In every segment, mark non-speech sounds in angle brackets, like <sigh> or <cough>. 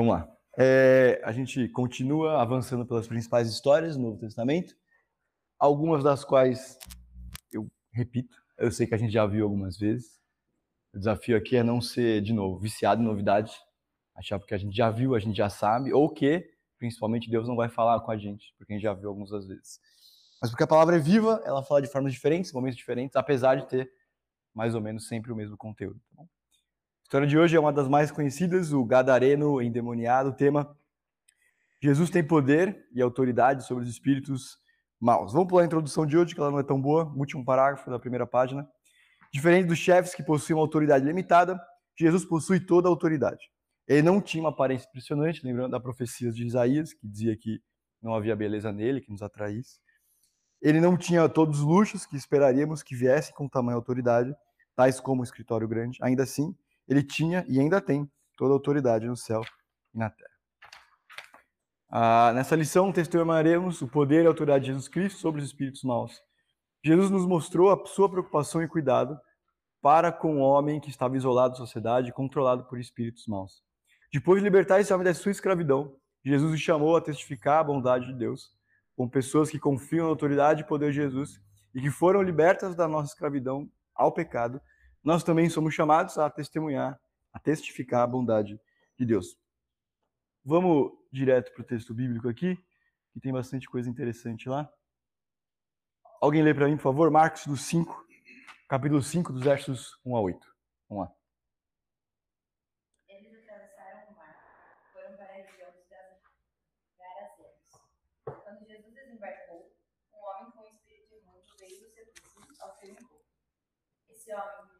Vamos lá. É, a gente continua avançando pelas principais histórias do Novo Testamento, algumas das quais eu repito, eu sei que a gente já viu algumas vezes. O desafio aqui é não ser, de novo, viciado em novidade, achar porque a gente já viu, a gente já sabe, ou que, principalmente, Deus não vai falar com a gente, porque a gente já viu algumas vezes. Mas porque a palavra é viva, ela fala de formas diferentes, momentos diferentes, apesar de ter mais ou menos sempre o mesmo conteúdo. Tá a história de hoje é uma das mais conhecidas, o Gadareno endemoniado, tema Jesus tem poder e autoridade sobre os espíritos maus. Vamos pular a introdução de hoje, que ela não é tão boa, último parágrafo da primeira página. Diferente dos chefes que possuem uma autoridade limitada, Jesus possui toda a autoridade. Ele não tinha uma aparência impressionante, lembrando da profecia de Isaías, que dizia que não havia beleza nele que nos atraísse. Ele não tinha todos os luxos que esperaríamos que viessem com tamanha autoridade, tais como o escritório grande. Ainda assim, ele tinha e ainda tem toda a autoridade no céu e na terra. Ah, nessa lição, testemunharemos o poder e a autoridade de Jesus Cristo sobre os espíritos maus. Jesus nos mostrou a sua preocupação e cuidado para com o homem que estava isolado da sociedade controlado por espíritos maus. Depois de libertar esse homem da sua escravidão, Jesus o chamou a testificar a bondade de Deus com pessoas que confiam na autoridade e poder de Jesus e que foram libertas da nossa escravidão ao pecado, nós também somos chamados a testemunhar, a testificar a bondade de Deus. Vamos direto para o texto bíblico aqui, que tem bastante coisa interessante lá. Alguém lê para mim, por favor, Marcos do 5, capítulo 5, dos versos 1 a 8. Vamos lá. Esse homem vivia nos sepulcros e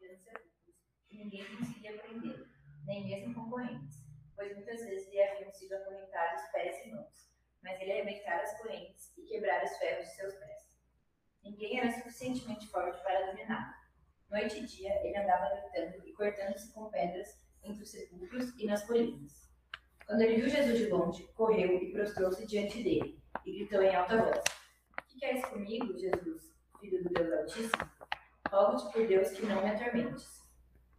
ninguém conseguia prendê-lo, nem mesmo concorrentes, pois muitas vezes lhe haviam sido acorrentados pés e mãos, mas ele arrebentara as correntes e quebrara os ferros de seus pés. Ninguém era suficientemente forte para dominá-lo. Noite e dia ele andava gritando e cortando-se com pedras entre os sepulcros e nas colinas. Quando ele viu Jesus de longe, correu e prostrou-se diante dele e gritou em alta voz: Que queres comigo, Jesus, filho do Deus Altíssimo? Rogo-te por Deus que não me atormentes.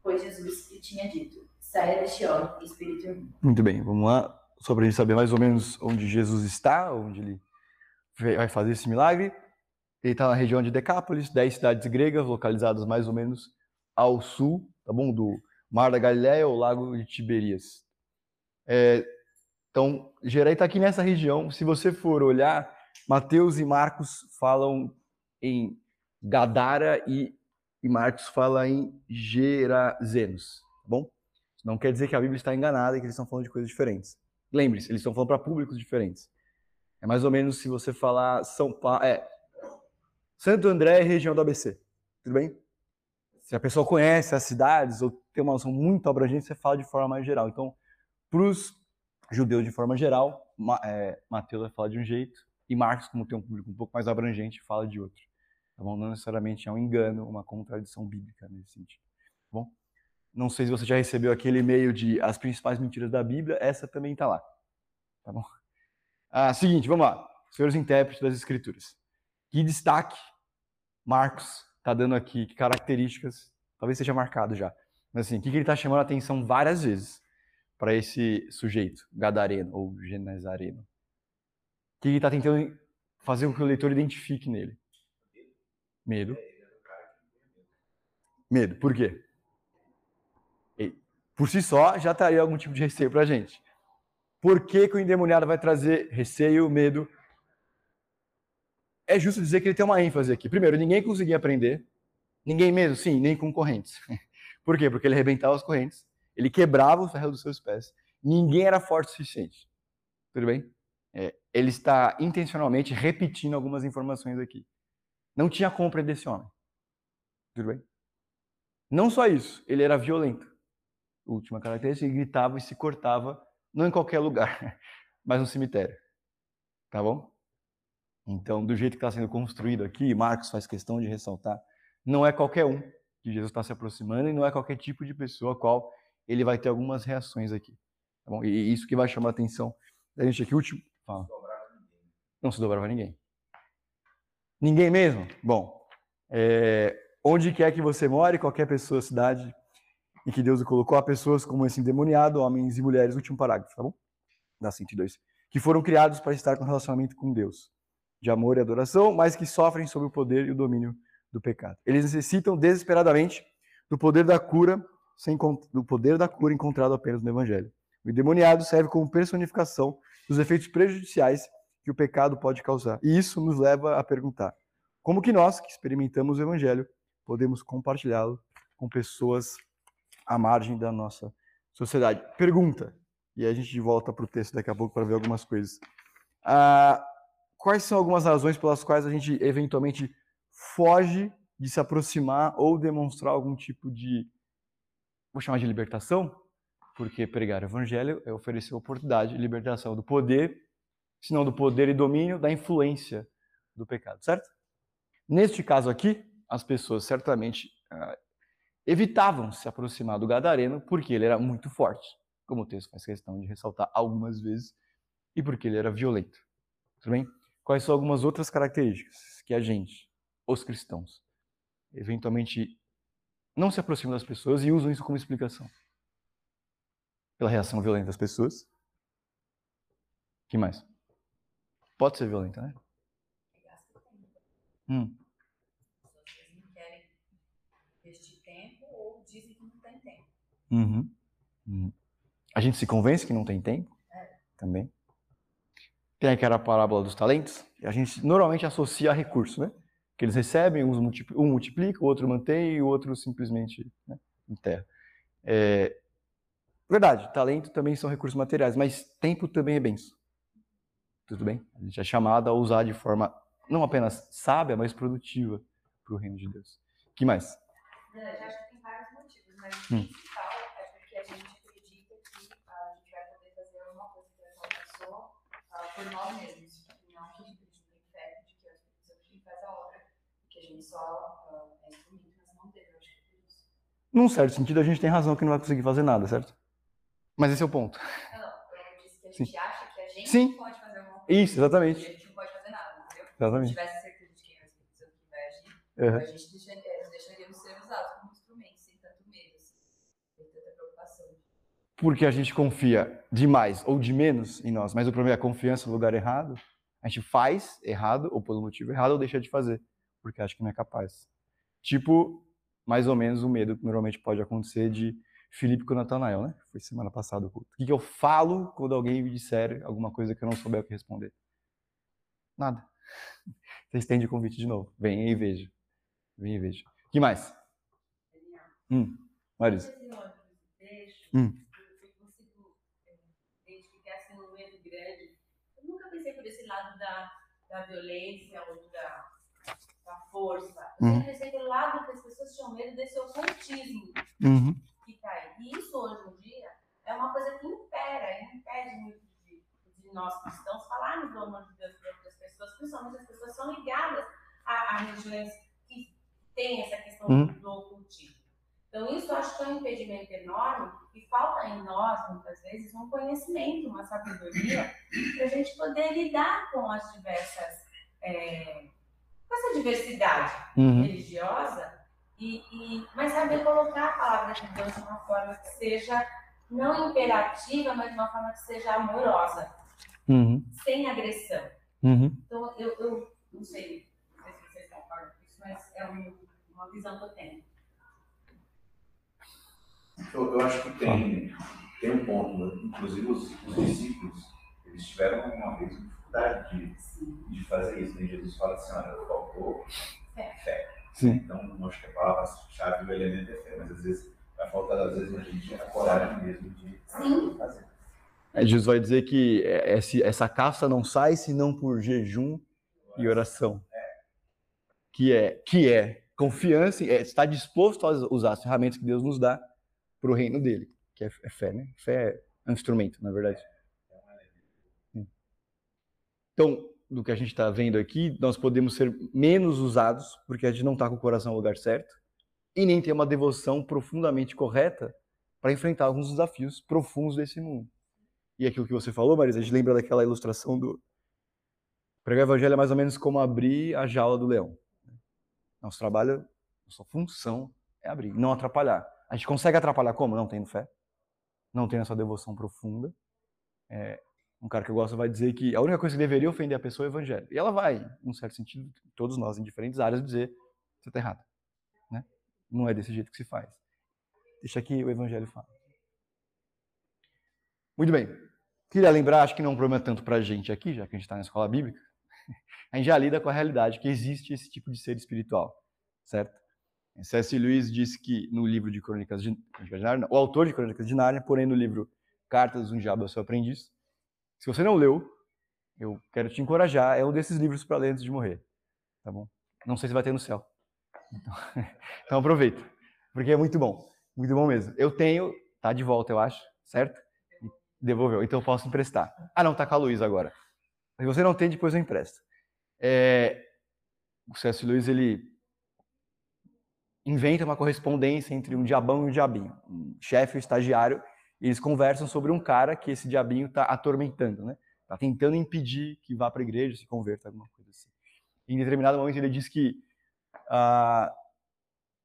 Pois Jesus lhe tinha dito: Saia deste homem, espírito imundo. Muito bem, vamos lá. Só para a gente saber mais ou menos onde Jesus está, onde ele vai fazer esse milagre. Ele está na região de Decápolis, dez cidades gregas, localizadas mais ou menos ao sul, tá bom? Do Mar da Galileia ou Lago de Tiberias. É, então, Gerai está aqui nessa região. Se você for olhar, Mateus e Marcos falam em Gadara e e Marcos fala em Gerazenos, tá bom? Não quer dizer que a Bíblia está enganada e que eles estão falando de coisas diferentes. Lembre-se, eles estão falando para públicos diferentes. É mais ou menos se você falar São Paulo, é Santo André é região do ABC, tudo bem? Se a pessoa conhece as cidades ou tem uma noção muito abrangente, você fala de forma mais geral. Então, para os judeus de forma geral, é, Mateus vai falar de um jeito e Marcos, como tem um público um pouco mais abrangente, fala de outro. Bom? Não necessariamente é um engano, uma contradição bíblica nesse sentido. Bom? Não sei se você já recebeu aquele e-mail de as principais mentiras da Bíblia, essa também está lá. Tá bom? Ah, seguinte, vamos lá. Senhores intérpretes das Escrituras. Que destaque Marcos está dando aqui, que características, talvez seja marcado já. Mas assim, o que, que ele está chamando a atenção várias vezes para esse sujeito, Gadareno ou Genezareno? O que ele está tentando fazer com que o leitor identifique nele? Medo. Medo. Por quê? Por si só, já estaria algum tipo de receio para a gente. Por que, que o endemoniado vai trazer receio, medo? É justo dizer que ele tem uma ênfase aqui. Primeiro, ninguém conseguia aprender. Ninguém mesmo, sim, nem com correntes. <laughs> Por quê? Porque ele arrebentava as correntes, ele quebrava o ferro dos seus pés. Ninguém era forte o suficiente. Tudo bem? É, ele está intencionalmente repetindo algumas informações aqui. Não tinha compra desse homem. Tudo bem? Não só isso, ele era violento. Última característica, ele gritava e se cortava, não em qualquer lugar, <laughs> mas no cemitério. Tá bom? Então, do jeito que está sendo construído aqui, Marcos faz questão de ressaltar, não é qualquer um que Jesus está se aproximando e não é qualquer tipo de pessoa a qual ele vai ter algumas reações aqui. Tá bom? E isso que vai chamar a atenção da gente aqui. Último. Fala. Não se dobrava ninguém. Ninguém mesmo? Bom, é, onde quer que você more, qualquer pessoa, cidade, e que Deus o colocou, há pessoas como esse endemoniado, homens e mulheres, último parágrafo, tá bom? da 102, que foram criados para estar com relacionamento com Deus, de amor e adoração, mas que sofrem sob o poder e o domínio do pecado. Eles necessitam desesperadamente do poder da cura, sem, do poder da cura encontrado apenas no Evangelho. O endemoniado serve como personificação dos efeitos prejudiciais que o pecado pode causar. E isso nos leva a perguntar: como que nós, que experimentamos o Evangelho, podemos compartilhá-lo com pessoas à margem da nossa sociedade? Pergunta. E a gente volta para o texto daqui a pouco para ver algumas coisas. Ah, quais são algumas razões pelas quais a gente eventualmente foge de se aproximar ou demonstrar algum tipo de, vou chamar de libertação? Porque pregar o evangelho é oferecer oportunidade de libertação do poder, se não do poder e domínio, da influência do pecado, certo? Neste caso aqui, as pessoas certamente uh, evitavam se aproximar do gadareno porque ele era muito forte, como o texto faz questão de ressaltar algumas vezes, e porque ele era violento. Tudo bem? Quais são algumas outras características que a gente, os cristãos, eventualmente não se aproximam das pessoas e usam isso como explicação? Pela reação violenta das pessoas. que mais? Pode ser violenta, né? Hum. Uhum. Uhum. A gente se convence que não tem tempo é. também. Tem aquela parábola dos talentos, a gente normalmente associa a recurso, né? Que eles recebem, um multiplica, o outro mantém e o outro simplesmente né, enterra. É, verdade, talento também são recursos materiais, mas tempo também é benção. Tudo bem? A gente é chamado a usar de forma não apenas sábia, mas produtiva para o reino de Deus. que mais? Eu acho que tem vários motivos, mas hum. por nós mesmos, não que a gente tem fé de que pessoas que faz a obra, que a gente só uh, é instrumento nas mãos dele. Eu acho que é por isso. Num certo sentido, a gente tem razão que não vai conseguir fazer nada, certo? Mas esse é o ponto. Não, eu disse que a gente Sim. acha que a gente Sim. pode fazer alguma coisa. Isso, exatamente. A gente não pode fazer nada, entendeu? Exatamente. Se tivesse certeza de quem é o Espírito que vai agir, uhum. a gente deixaria, deixaríamos ser usados como instrumento, sem tanto medo, assim, sem tanta preocupação porque a gente confia demais ou de menos em nós, mas o problema é a confiança no lugar errado. A gente faz errado ou pelo motivo errado ou deixa de fazer, porque acha que não é capaz. Tipo, mais ou menos o medo que normalmente pode acontecer de Filipe com Natanael, né? Foi semana passada o culto. O que, que eu falo quando alguém me disser alguma coisa que eu não souber o que responder? Nada. <laughs> Você estende o convite de novo. Venha e veja. Venha e veja. O que mais? Hum, Marisa. Hum. da, da violência ou da, da força. Eu uhum. sempre pelo lado que as pessoas tinham medo desse ocultismo uhum. que está aí. E isso, hoje em dia, é uma coisa que impera, impede muito de, de nós cristãos falarmos do amor de Deus para outras pessoas, principalmente as pessoas são ligadas a, a religiões que têm essa questão uhum. do ocultismo. Então, isso eu acho que é um impedimento enorme e falta em nós, muitas vezes, um conhecimento, uma sabedoria, para a gente poder lidar com as diversas. É, com essa diversidade uhum. religiosa, e, e, mas saber colocar a palavra de Deus de uma forma que seja não imperativa, mas de uma forma que seja amorosa, uhum. sem agressão. Uhum. Então, eu, eu não sei, não sei se vocês concordam com isso, mas é um, uma visão que eu tenho. Eu, eu acho que tem, tem um ponto, né? inclusive os, os, discípulos, eles tiveram uma vez dificuldade de, de fazer isso. Né? Jesus fala assim, olha, faltou fé. fé. Sim. Então, acho que a palavra-chave do elemento é fé, mas às vezes vai faltar, às vezes, a gente a coragem mesmo de Sim. fazer. É, Jesus vai dizer que essa caça não sai senão por jejum e oração. Que é, que é confiança, é estar disposto a usar as ferramentas que Deus nos dá para o reino dele, que é, é, fé, né? Fé é um instrumento, na verdade. Então, do que a gente está vendo aqui, nós podemos ser menos usados porque a gente não está com o coração no lugar certo e nem ter uma devoção profundamente correta para enfrentar alguns desafios profundos desse mundo. E aquilo que você falou, Marisa, a gente lembra daquela ilustração do pregar o evangelho é mais ou menos como abrir a jaula do leão. Nosso trabalho, nossa função é abrir, não atrapalhar. A gente consegue atrapalhar como? Não tendo fé, não tendo essa devoção profunda. É, um cara que eu gosto vai dizer que a única coisa que deveria ofender a pessoa é o evangelho. E ela vai, num certo sentido, todos nós em diferentes áreas, dizer você está errado. Né? Não é desse jeito que se faz. Deixa aqui o evangelho fala. Muito bem. Queria lembrar, acho que não é um problema tanto para a gente aqui, já que a gente está na escola bíblica, <laughs> a gente já lida com a realidade que existe esse tipo de ser espiritual, certo? C.S. Lewis disse que no livro de Crônicas de, Nárnia, o autor de Crônicas de Nárnia, porém no livro Cartas de um Diabo ao Seu Aprendiz, se você não leu, eu quero te encorajar, é um desses livros para ler antes de morrer, tá bom? Não sei se vai ter no céu. Então, <laughs> então aproveita, porque é muito bom, muito bom mesmo. Eu tenho, tá de volta, eu acho, certo? Devolveu, então eu posso emprestar. Ah, não, tá com a Luísa agora. Se você não tem, depois eu empresto. É, o C.S. Lewis, ele inventa uma correspondência entre um diabão e um diabinho. Um chefe e um estagiário, eles conversam sobre um cara que esse diabinho está atormentando, né? Está tentando impedir que vá para a igreja, se converta, alguma coisa assim. Em determinado momento ele diz que ah,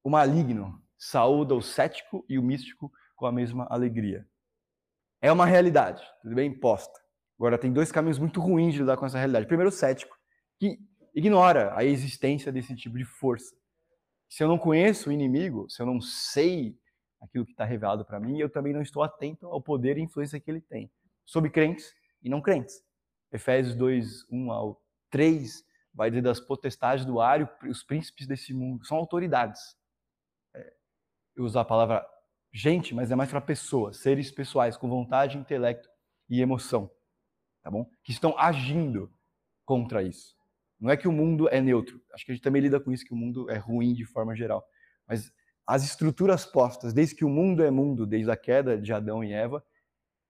o maligno saúda o cético e o místico com a mesma alegria. É uma realidade, tudo bem? Imposta. Agora, tem dois caminhos muito ruins de lidar com essa realidade. Primeiro, o cético, que ignora a existência desse tipo de força. Se eu não conheço o inimigo, se eu não sei aquilo que está revelado para mim, eu também não estou atento ao poder e influência que ele tem sobre crentes e não crentes. Efésios 2, 1 ao 3 vai dizer das potestades do ar os príncipes desse mundo. São autoridades. É, eu uso a palavra gente, mas é mais para pessoas, seres pessoais, com vontade, intelecto e emoção, tá bom? Que estão agindo contra isso. Não é que o mundo é neutro. Acho que a gente também lida com isso, que o mundo é ruim de forma geral. Mas as estruturas postas, desde que o mundo é mundo, desde a queda de Adão e Eva,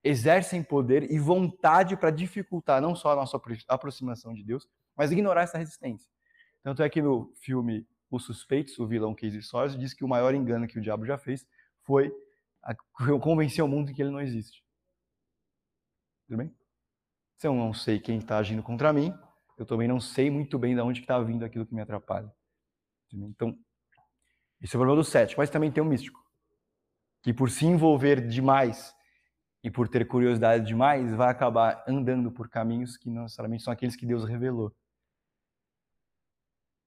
exercem poder e vontade para dificultar não só a nossa aproximação de Deus, mas ignorar essa resistência. Tanto é que no filme Os Suspeitos, o vilão Casey Soares diz que o maior engano que o diabo já fez foi <laughs> convencer o mundo que ele não existe. Tudo bem? Se eu não sei quem está agindo contra mim, eu também não sei muito bem de onde está vindo aquilo que me atrapalha. Então, esse é o problema do cético. Mas também tem um místico, que por se envolver demais e por ter curiosidade demais, vai acabar andando por caminhos que não necessariamente são aqueles que Deus revelou.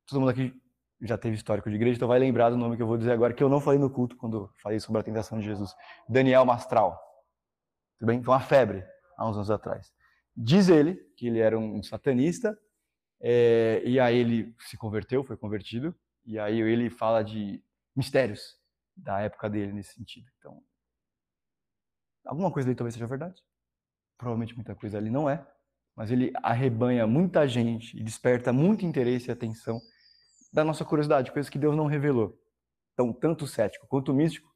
Todo mundo aqui já teve histórico de igreja, então vai lembrar do nome que eu vou dizer agora, que eu não falei no culto quando falei sobre a tentação de Jesus. Daniel Mastral. Tudo bem? Foi uma febre há uns anos atrás. Diz ele que ele era um satanista, é, e aí ele se converteu, foi convertido, e aí ele fala de mistérios da época dele nesse sentido. Então, alguma coisa ali talvez seja verdade. Provavelmente muita coisa ali não é, mas ele arrebanha muita gente e desperta muito interesse e atenção da nossa curiosidade, coisas que Deus não revelou. Então, tanto o cético quanto o místico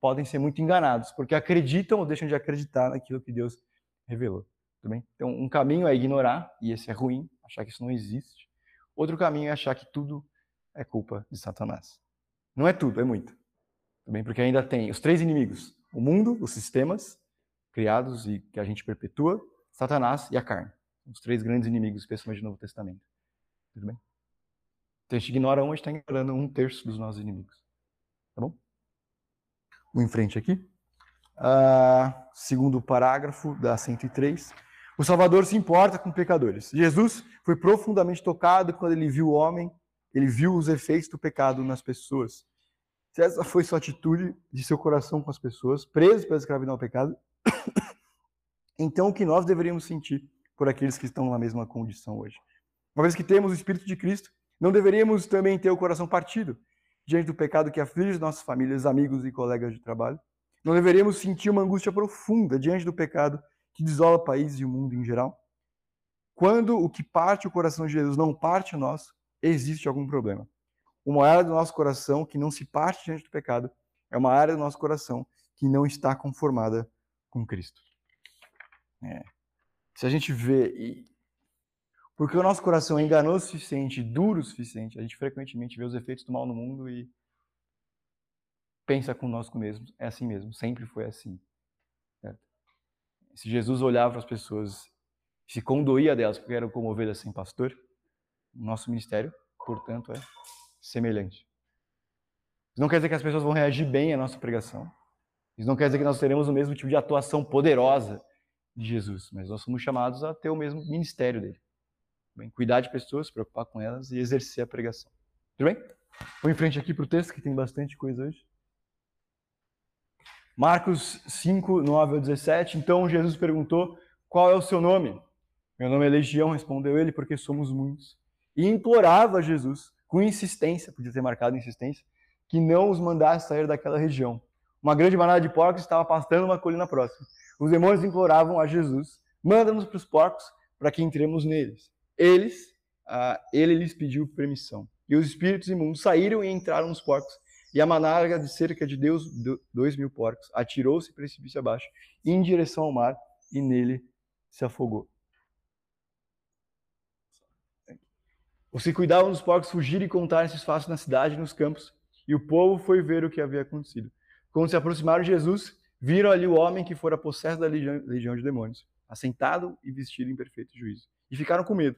podem ser muito enganados, porque acreditam ou deixam de acreditar naquilo que Deus revelou. Também. Então, um caminho é ignorar, e esse é ruim, achar que isso não existe. Outro caminho é achar que tudo é culpa de Satanás. Não é tudo, é muito. Também porque ainda tem os três inimigos: o mundo, os sistemas criados e que a gente perpetua, Satanás e a carne. Os três grandes inimigos, especialmente no Novo Testamento. Tudo bem? Então a gente ignora um, a gente está ignorando um terço dos nossos inimigos. Tá bom? Vamos em frente aqui. Uh, segundo parágrafo da 103. O Salvador se importa com pecadores. Jesus foi profundamente tocado quando ele viu o homem, ele viu os efeitos do pecado nas pessoas. Se essa foi sua atitude de seu coração com as pessoas, presos pela escravidão ao pecado, <coughs> então o que nós deveríamos sentir por aqueles que estão na mesma condição hoje? Uma vez que temos o Espírito de Cristo, não deveríamos também ter o coração partido diante do pecado que aflige nossas famílias, amigos e colegas de trabalho? Não deveríamos sentir uma angústia profunda diante do pecado que desola o país e o mundo em geral? Quando o que parte o coração de Jesus não parte o nosso, existe algum problema. Uma área do nosso coração que não se parte diante do pecado é uma área do nosso coração que não está conformada com Cristo. É. Se a gente vê porque o nosso coração é enganoso o suficiente, duro o suficiente, a gente frequentemente vê os efeitos do mal no mundo e pensa conosco mesmo. É assim mesmo, sempre foi assim. Certo? Se Jesus olhava para as pessoas, se condoía delas porque eram como ovelhas sem pastor, nosso ministério, portanto, é semelhante. Isso não quer dizer que as pessoas vão reagir bem à nossa pregação. Isso não quer dizer que nós teremos o mesmo tipo de atuação poderosa de Jesus, mas nós somos chamados a ter o mesmo ministério dele. Bem, cuidar de pessoas, se preocupar com elas e exercer a pregação. Tudo bem? Vou em frente aqui para o texto, que tem bastante coisa hoje. Marcos 5, 9 ao 17. Então Jesus perguntou: Qual é o seu nome? Meu nome é Legião, respondeu ele, porque somos muitos. E implorava a Jesus, com insistência, podia ter marcado insistência, que não os mandasse sair daquela região. Uma grande manada de porcos estava pastando uma colina próxima. Os demônios imploravam a Jesus: Manda-nos para os porcos, para que entremos neles. Eles, ah, ele lhes pediu permissão. E os espíritos imundos saíram e entraram nos porcos. E a manada de cerca de Deus, dois mil porcos, atirou-se precipício abaixo, em direção ao mar, e nele se afogou. Os que cuidavam dos porcos fugiram e contaram esses fatos na cidade e nos campos, e o povo foi ver o que havia acontecido. Quando se aproximaram de Jesus, viram ali o homem que fora possesso da legião, legião de demônios, assentado e vestido em perfeito juízo, e ficaram com medo.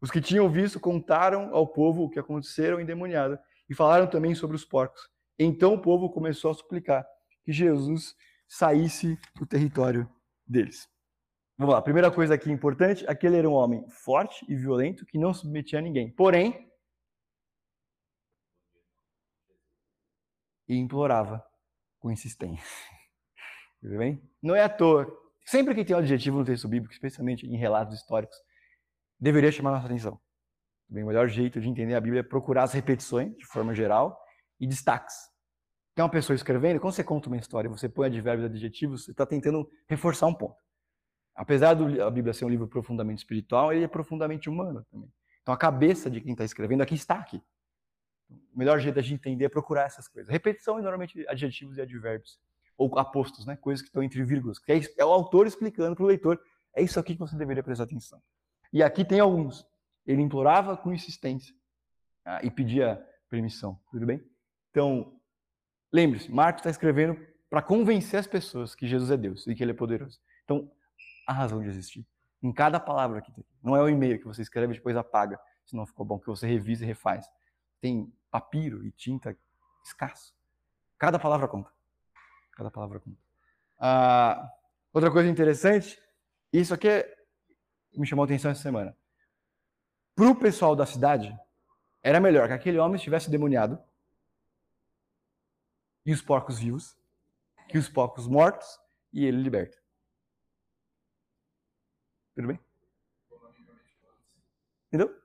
Os que tinham visto contaram ao povo o que aconteceu endemoniado e falaram também sobre os porcos. Então o povo começou a suplicar que Jesus saísse do território deles. Vamos lá, primeira coisa aqui importante: aquele era um homem forte e violento que não submetia a ninguém. Porém, e implorava com insistência. <laughs> Tudo bem? Não é à toa. Sempre que tem um adjetivo no texto bíblico, especialmente em relatos históricos, deveria chamar nossa atenção. O melhor jeito de entender a Bíblia é procurar as repetições, de forma geral, e destaques. Tem uma pessoa escrevendo, quando você conta uma história, você põe advérbios e adjetivos, você está tentando reforçar um ponto. Apesar da Bíblia ser um livro profundamente espiritual, ele é profundamente humano também. Então a cabeça de quem está escrevendo aqui está aqui. O melhor jeito de entender é procurar essas coisas. Repetição é normalmente adjetivos e advérbios. Ou apostos, né? coisas que estão entre vírgulas. É, é o autor explicando para o leitor. É isso aqui que você deveria prestar atenção. E aqui tem alguns. Ele implorava com insistência ah, e pedia permissão. Tudo bem? Então, lembre-se, Marcos está escrevendo para convencer as pessoas que Jesus é Deus e que Ele é poderoso. Então, a razão de existir. Em cada palavra tem. Não é o e-mail que você escreve e depois apaga, se não ficou bom, que você revisa e refaz. Tem papiro e tinta escasso. Cada palavra conta. Cada palavra conta. Ah, outra coisa interessante, isso aqui é, me chamou a atenção essa semana. Para o pessoal da cidade, era melhor que aquele homem estivesse demoniado e os porcos vivos, que os porcos mortos e ele liberto. Tudo bem? Entendeu?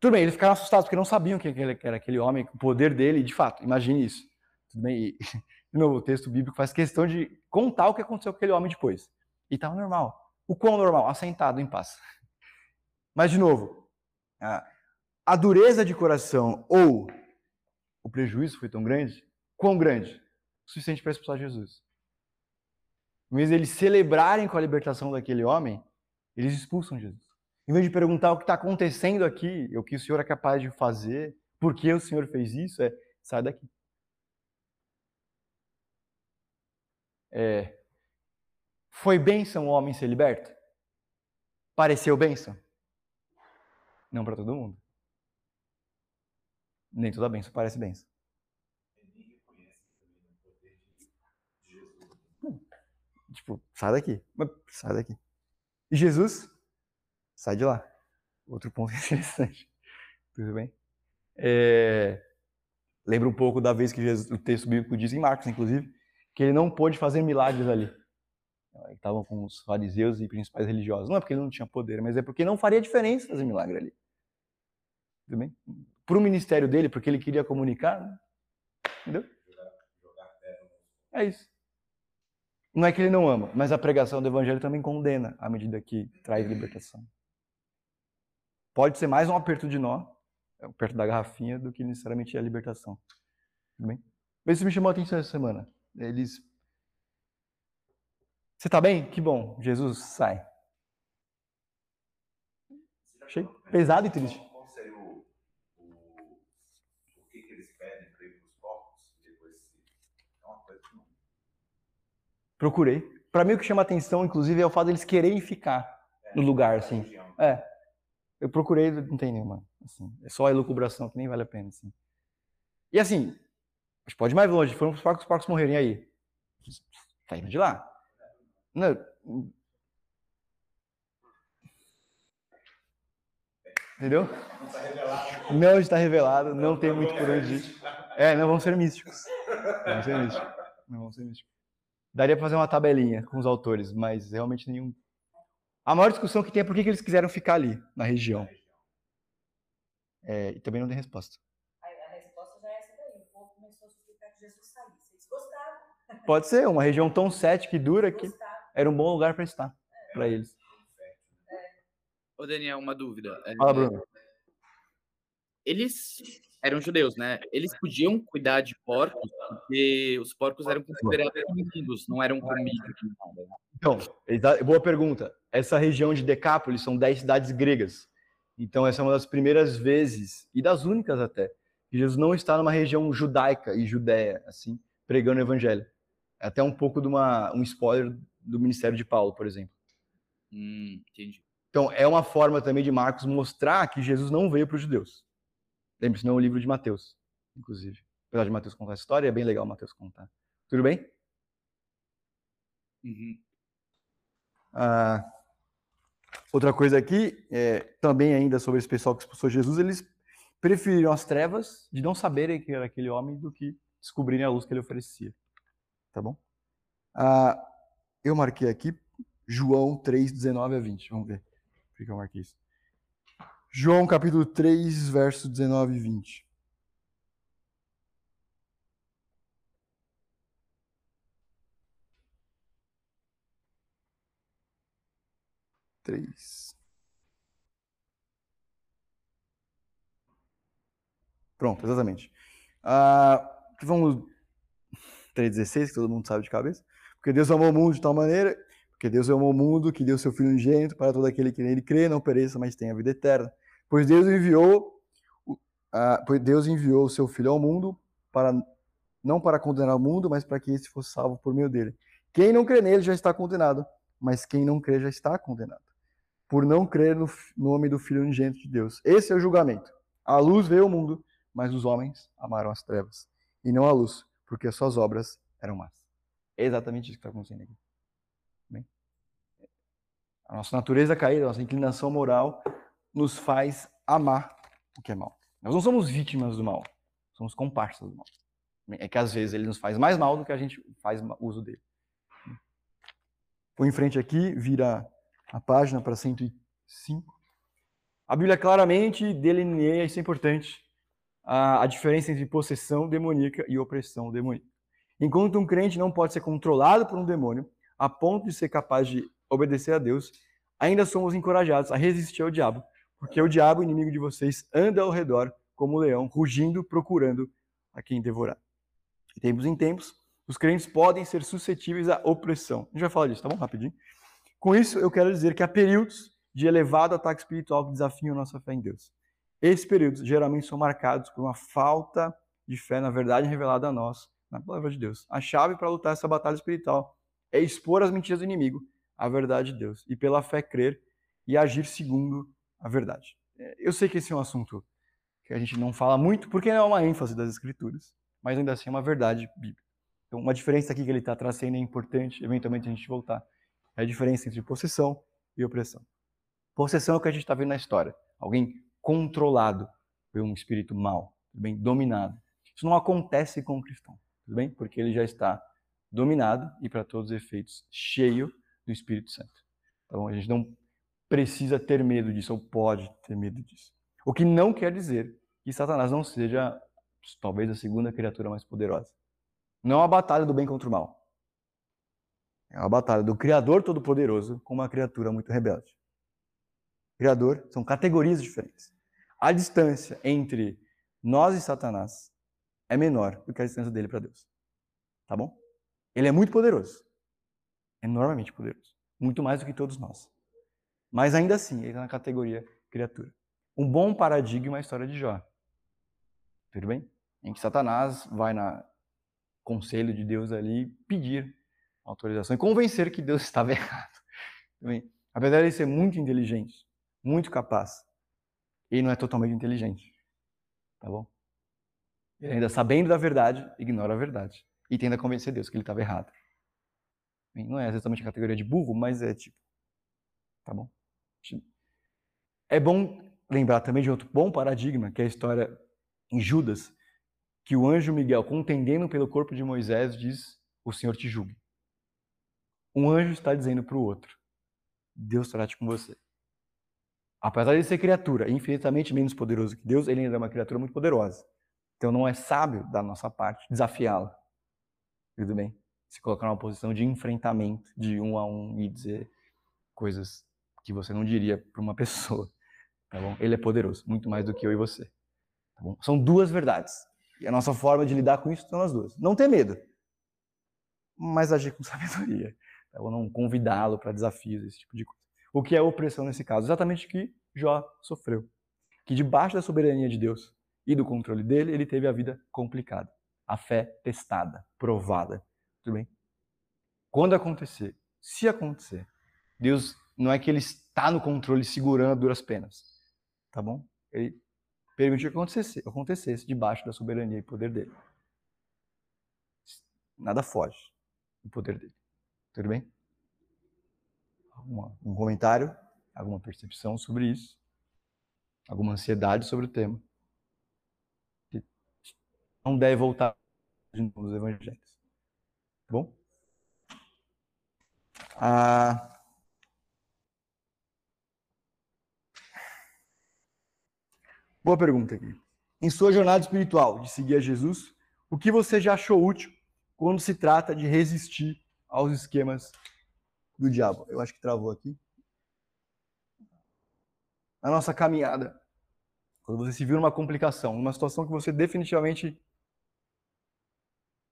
Tudo bem, eles ficaram assustados porque não sabiam que era aquele homem, o poder dele, de fato, imagine isso. Tudo bem? E, <laughs> de novo, o texto bíblico faz questão de contar o que aconteceu com aquele homem depois. E estava normal. O quão normal? Assentado em paz. Mas, de novo, a dureza de coração ou o prejuízo foi tão grande, quão grande? O suficiente para expulsar Jesus. Em vez de eles celebrarem com a libertação daquele homem, eles expulsam Jesus. Em vez de perguntar o que está acontecendo aqui, o que o Senhor é capaz de fazer, por que o Senhor fez isso, é sai daqui. É, foi bênção o homem ser liberto? Pareceu bênção? Não para todo mundo. Nem toda benção parece benção. Tipo, sai daqui. Sai daqui. E Jesus, sai de lá. Outro ponto <laughs> interessante. Tudo bem? É... Lembra um pouco da vez que Jesus, o texto bíblico diz em Marcos, inclusive, que ele não pôde fazer milagres ali. Estavam com os fariseus e principais religiosos. Não é porque ele não tinha poder, mas é porque não faria diferença fazer milagre ali. Tudo bem? Para o ministério dele, porque ele queria comunicar. Né? Entendeu? É isso. Não é que ele não ama, mas a pregação do evangelho também condena à medida que traz libertação. Pode ser mais um aperto de nó, perto da garrafinha, do que necessariamente a libertação. Tudo bem? Isso me chamou a atenção essa semana. Eles. Você está bem? Que bom. Jesus sai. Achei pesado e triste. Procurei. Para mim o que chama atenção, inclusive, é o fato deles quererem ficar no lugar, assim. É. Eu procurei, não tem nenhuma. Assim, é só a elucubração que nem vale a pena, assim. E assim, a gente pode ir mais longe. Foram os porcos, os porcos morrerem aí. Tá indo de lá. Não. Entendeu? Não está revelado. Não não, tem muito por onde ir. É, não vão ser místicos. Não vão ser místicos. Não vão ser místicos. Daria para fazer uma tabelinha com os autores, mas realmente nenhum. A maior discussão que tem é por que eles quiseram ficar ali, na região. É, e também não tem resposta. A, resposta já é essa daí. O povo começou a suplicar que Jesus saísse. Eles gostaram. Pode ser, uma região tão cética e dura que era um bom lugar para estar, para eles. Ô, Daniel, uma dúvida. É, Fala, Bruno. Eles eram judeus, né? Eles podiam cuidar de porcos porque os porcos eram considerados inimigos, não eram comidos. Então, boa pergunta. Essa região de Decápolis são dez cidades gregas. Então, essa é uma das primeiras vezes, e das únicas até, que Jesus não está numa região judaica e judéia, assim, pregando o evangelho. É até um pouco de uma, um spoiler do ministério de Paulo, por exemplo. Hum, entendi. Então, é uma forma também de Marcos mostrar que Jesus não veio para os judeus. Lembre-se, não é o livro de Mateus, inclusive. Apesar de Mateus contar a história, é bem legal Mateus contar. Tudo bem? Uhum. Ah, outra coisa aqui, é, também ainda sobre esse pessoal que expulsou Jesus, eles preferiram as trevas de não saberem que era aquele homem do que descobrirem a luz que ele oferecia. Tá bom? Ah, eu marquei aqui João 3, 19 a 20. Vamos ver. Por que eu marquei isso? João capítulo 3, verso 19 e 20. Três. Pronto, exatamente. Ah, vamos 3,16, que todo mundo sabe de cabeça. Porque Deus amou o mundo de tal maneira porque Deus amou o mundo, que deu seu Filho unigênito para todo aquele que nele crê, não pereça, mas tenha vida eterna. Pois Deus enviou, pois Deus enviou o seu Filho ao mundo para não para condenar o mundo, mas para que esse fosse salvo por meio dele. Quem não crê nele já está condenado, mas quem não crê já está condenado, por não crer no nome do Filho unigênito de Deus. Esse é o julgamento. A luz veio ao mundo, mas os homens amaram as trevas e não a luz, porque as suas obras eram más. É exatamente isso que está acontecendo aqui. A nossa natureza caída, a nossa inclinação moral nos faz amar o que é mal. Nós não somos vítimas do mal, somos comparsas do mal. É que às vezes ele nos faz mais mal do que a gente faz uso dele. Vou em frente aqui, vira a página para 105. A Bíblia claramente delineia, isso é importante, a, a diferença entre possessão demoníaca e opressão demoníaca. Enquanto um crente não pode ser controlado por um demônio, a ponto de ser capaz de obedecer a Deus, ainda somos encorajados a resistir ao diabo, porque o diabo, inimigo de vocês, anda ao redor como um leão, rugindo, procurando a quem devorar. De tempos em tempos, os crentes podem ser suscetíveis à opressão. A gente vai falar disso, tá bom? Rapidinho. Com isso, eu quero dizer que há períodos de elevado ataque espiritual que desafiam a nossa fé em Deus. Esses períodos geralmente são marcados por uma falta de fé na verdade revelada a nós, na palavra de Deus. A chave para lutar essa batalha espiritual é expor as mentiras do inimigo a verdade de Deus e pela fé crer e agir segundo a verdade. Eu sei que esse é um assunto que a gente não fala muito porque não é uma ênfase das escrituras, mas ainda assim é uma verdade bíblica. Então, uma diferença aqui que ele está trazendo é importante, eventualmente a gente voltar, é a diferença entre possessão e opressão. Possessão é o que a gente está vendo na história. Alguém controlado por um espírito mau, bem dominado. Isso não acontece com o cristão, tudo bem? Porque ele já está dominado e, para todos os efeitos, cheio do Espírito Santo. Então a gente não precisa ter medo disso, ou pode ter medo disso. O que não quer dizer que Satanás não seja talvez a segunda criatura mais poderosa. Não é uma batalha do bem contra o mal. É uma batalha do Criador Todo-Poderoso com uma criatura muito rebelde. Criador são categorias diferentes. A distância entre nós e Satanás é menor do que a distância dele para Deus. Tá bom? Ele é muito poderoso enormemente poderoso. Muito mais do que todos nós. Mas ainda assim, ele está na categoria criatura. Um bom paradigma é a história de Jó. Tudo bem? Em que Satanás vai na conselho de Deus ali pedir autorização e convencer que Deus <laughs> estava errado. Bem, apesar de ele ser muito inteligente, muito capaz, ele não é totalmente inteligente. Tá bom? Ele ainda sabendo da verdade, ignora a verdade. E tenta convencer Deus que ele estava errado. Não é exatamente a categoria de burro, mas é tipo. Tá bom? É bom lembrar também de outro bom paradigma, que é a história em Judas, que o anjo Miguel, contendendo pelo corpo de Moisés, diz: O Senhor te julgue. Um anjo está dizendo para o outro: Deus trate com você. Apesar de ser criatura infinitamente menos poderoso que Deus, ele ainda é uma criatura muito poderosa. Então não é sábio da nossa parte desafiá-la. Tudo bem? Se colocar numa posição de enfrentamento, de um a um e dizer coisas que você não diria para uma <laughs> pessoa. Tá bom? Ele é poderoso, muito mais do que eu e você. Tá bom? São duas verdades. E a nossa forma de lidar com isso são as duas. Não ter medo, mas agir com <laughs> sabedoria. Tá? Não convidá-lo para desafios, esse tipo de coisa. O que é opressão nesse caso? Exatamente o que Jó sofreu. Que debaixo da soberania de Deus e do controle dele, ele teve a vida complicada. A fé testada, provada. Tudo bem? Quando acontecer, se acontecer, Deus não é que ele está no controle segurando duras penas. Tá bom? Ele permitiu que acontecesse, acontecesse debaixo da soberania e poder dele. Nada foge do poder dele. Tudo bem? Alguma, um comentário? Alguma percepção sobre isso? Alguma ansiedade sobre o tema? Não deve voltar nos evangelhos. Tá bom? Ah, Boa pergunta aqui. Em sua jornada espiritual de seguir a Jesus, o que você já achou útil quando se trata de resistir aos esquemas do diabo? Eu acho que travou aqui. Na nossa caminhada, quando você se viu numa complicação, numa situação que você definitivamente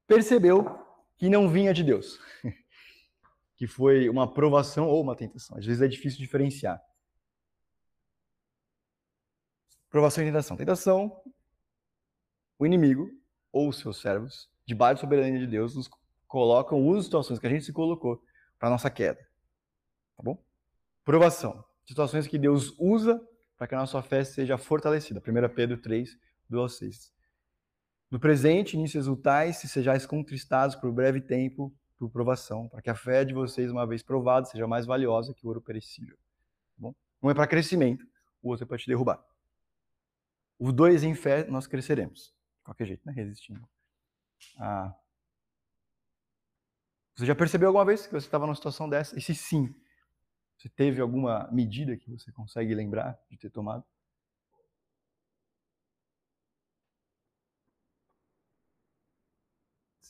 percebeu que não vinha de Deus, <laughs> que foi uma provação ou uma tentação. Às vezes é difícil diferenciar. Provação e tentação. Tentação, o inimigo ou os seus servos, debaixo da soberania de Deus, nos colocam, usam situações que a gente se colocou para nossa queda. Tá bom? Provação. Situações que Deus usa para que a nossa fé seja fortalecida. 1 Pedro 3, 2 ao 6. No presente, nisso exultais, se sejais contristados por breve tempo, por provação, para que a fé de vocês, uma vez provada, seja mais valiosa que o ouro perecível. Tá bom? Um é para crescimento, o outro é para te derrubar. Os dois em fé nós cresceremos. De qualquer jeito, né? Resistindo. Ah. Você já percebeu alguma vez que você estava numa situação dessa? E se sim, você teve alguma medida que você consegue lembrar de ter tomado?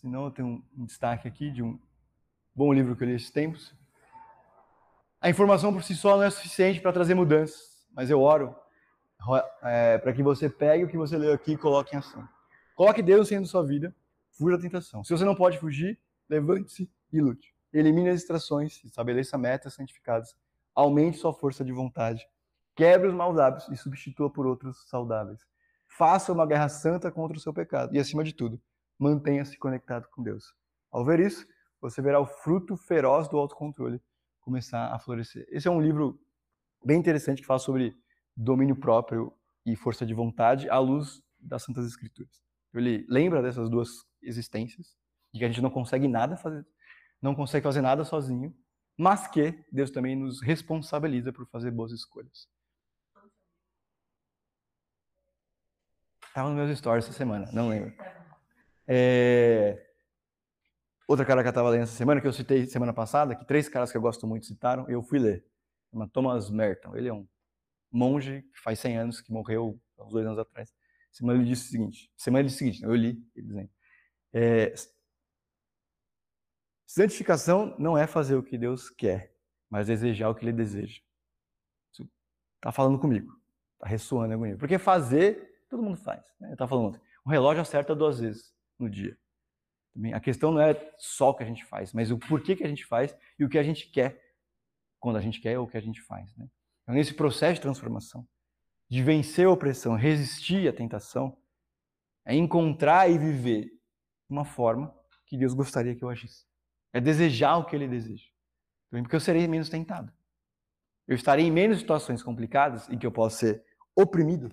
Se não, eu tenho um destaque aqui de um bom livro que eu li esses tempos. A informação por si só não é suficiente para trazer mudanças, mas eu oro é, para que você pegue o que você leu aqui e coloque em ação. Coloque Deus sendo sua vida, fuja da tentação. Se você não pode fugir, levante-se e lute. Elimine as distrações, estabeleça metas santificadas, aumente sua força de vontade, quebre os maus hábitos e substitua por outros saudáveis. Faça uma guerra santa contra o seu pecado e, acima de tudo, mantenha-se conectado com Deus. Ao ver isso, você verá o fruto feroz do autocontrole começar a florescer. Esse é um livro bem interessante que fala sobre domínio próprio e força de vontade à luz das Santas Escrituras. Ele lembra dessas duas existências, de que a gente não consegue nada fazer, não consegue fazer nada sozinho, mas que Deus também nos responsabiliza por fazer boas escolhas. Estava nos meus stories essa semana, não lembro. É... Outra cara que eu estava lendo essa semana, que eu citei semana passada, que três caras que eu gosto muito citaram, eu fui ler. Chama Thomas Merton. Ele é um monge que faz 100 anos, que morreu uns dois anos atrás. Semana ele disse o seguinte, semana ele disse o seguinte, eu li ele dizendo, é, santificação não é fazer o que Deus quer, mas desejar o que Ele deseja. Isso está falando comigo, está ressoando comigo. Porque fazer, todo mundo faz. Né? Eu estava falando ontem, o relógio acerta duas vezes no dia. A questão não é só o que a gente faz, mas o porquê que a gente faz e o que a gente quer quando a gente quer ou o que a gente faz. Né? Então, nesse processo de transformação, de vencer a opressão, resistir à tentação, é encontrar e viver uma forma que Deus gostaria que eu agisse. É desejar o que Ele deseja. Porque eu serei menos tentado. Eu estarei em menos situações complicadas em que eu posso ser oprimido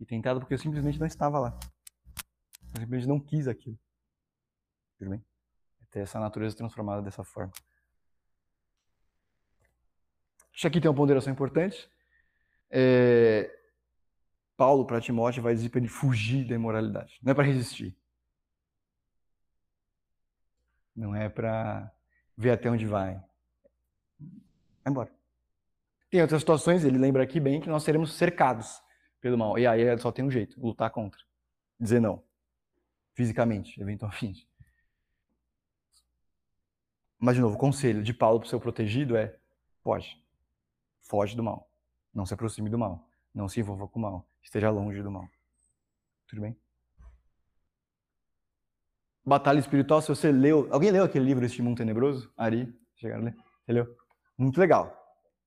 e tentado porque eu simplesmente não estava lá. Eu simplesmente não quis aquilo. Tudo bem? É ter essa natureza transformada dessa forma. Isso aqui tem uma ponderação importante. É, Paulo para Timóteo vai dizer para ele fugir da imoralidade. Não é para resistir. Não é para ver até onde vai. Vai embora. Tem outras situações, ele lembra aqui bem, que nós seremos cercados pelo mal. E aí só tem um jeito, lutar contra. Dizer não. Fisicamente, eventualmente. Mas, de novo, o conselho de Paulo para o seu protegido é: foge. Foge do mal. Não se aproxime do mal. Não se envolva com o mal. Esteja longe do mal. Tudo bem? Batalha Espiritual, se você leu. Alguém leu aquele livro, Este Mundo Tenebroso? Ari, chegaram a ler? Você leu? Muito legal.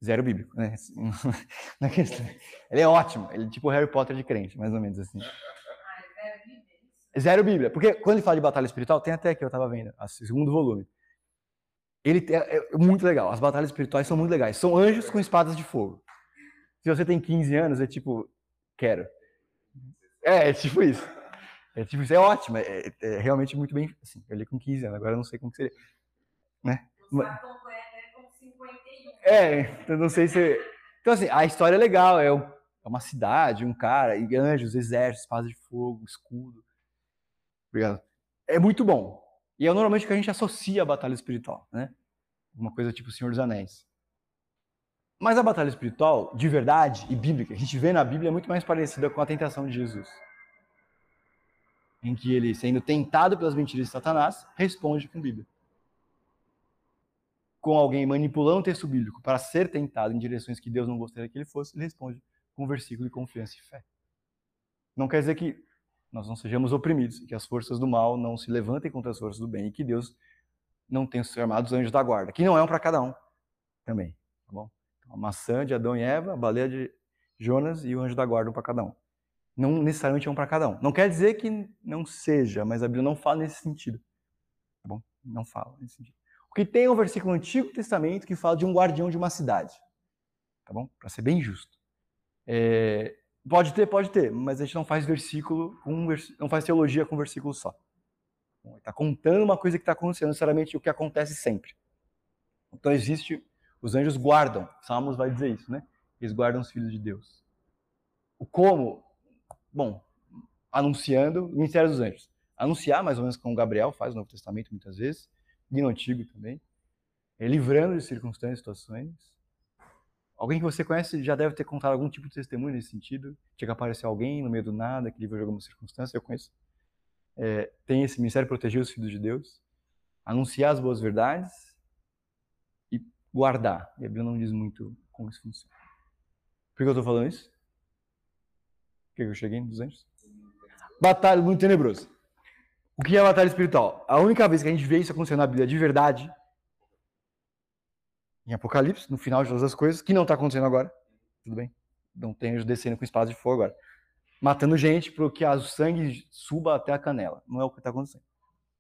Zero bíblico, né? <laughs> Questão. Ele é ótimo. Ele é tipo Harry Potter de crente, mais ou menos assim. Zero Bíblia. Porque quando ele fala de batalha espiritual, tem até que eu estava vendo, o segundo volume. Ele é, é muito legal. As batalhas espirituais são muito legais. São anjos com espadas de fogo. Se você tem 15 anos, é tipo, quero. É, é tipo isso. É tipo isso, é ótimo. É, é realmente muito bem. Assim, eu li com 15 anos, agora eu não sei como que seria. Né? É, então não sei se. Então, assim, a história é legal. É, é uma cidade, um cara, e anjos, exércitos, espadas de fogo, escudo. Obrigado. É muito bom. E é normalmente o que a gente associa à batalha espiritual, né? Uma coisa tipo Senhor dos Anéis. Mas a batalha espiritual, de verdade e bíblica, a gente vê na Bíblia é muito mais parecida com a tentação de Jesus. Em que ele, sendo tentado pelas mentiras de Satanás, responde com Bíblia. Com alguém manipulando o texto bíblico para ser tentado em direções que Deus não gostaria que ele fosse, ele responde com versículo de confiança e fé. Não quer dizer que nós não sejamos oprimidos, que as forças do mal não se levantem contra as forças do bem e que Deus não tenha os armados anjos da guarda, que não é um para cada um também, tá bom? a maçã de Adão e Eva, a baleia de Jonas e o anjo da guarda um para cada um. Não necessariamente é um para cada um. Não quer dizer que não seja, mas a Bíblia não fala nesse sentido. Tá bom? Não fala nesse sentido. O que tem é um versículo no Antigo Testamento que fala de um guardião de uma cidade. Tá bom? Para ser bem justo. É, pode ter, pode ter, mas a gente não faz versículo com vers... não faz teologia com versículo só. Está contando uma coisa que está acontecendo, necessariamente o que acontece sempre. Então existe os anjos guardam, Salmos vai dizer isso, né? Eles guardam os filhos de Deus. O como? Bom, anunciando ministério dos anjos. Anunciar, mais ou menos como Gabriel faz no Novo Testamento muitas vezes, e no Antigo também. É livrando de circunstâncias, situações. Alguém que você conhece já deve ter contado algum tipo de testemunho nesse sentido. Chega a aparecer alguém no meio do nada que livrou de alguma circunstância, eu conheço. É, tem esse ministério proteger os filhos de Deus, anunciar as boas verdades guardar. E a Bíblia não diz muito como isso funciona. Por que eu estou falando isso? Por que eu cheguei em 200? Batalha muito tenebroso. O que é batalha espiritual? A única vez que a gente vê isso acontecendo na Bíblia de verdade, em Apocalipse, no final de todas as coisas, que não está acontecendo agora. Tudo bem? Não tem anjos descendo com espadas de fogo agora. Matando gente para que o sangue suba até a canela. Não é o que está acontecendo.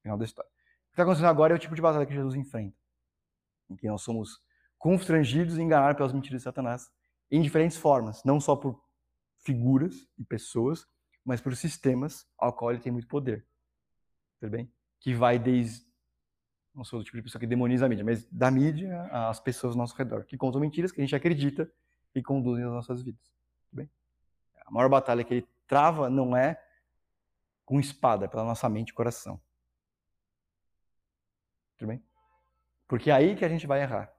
Final da história. O que está acontecendo agora é o tipo de batalha que Jesus enfrenta em que nós somos constrangidos e enganados pelas mentiras de Satanás em diferentes formas, não só por figuras e pessoas, mas por sistemas ao qual ele tem muito poder. Tudo bem? Que vai desde não sou do tipo de pessoa que demoniza a mídia, mas da mídia às pessoas ao nosso redor, que contam mentiras que a gente acredita e conduzem as nossas vidas. Bem? A maior batalha que ele trava não é com espada, é pela nossa mente e coração. Tudo bem? Porque é aí que a gente vai errar.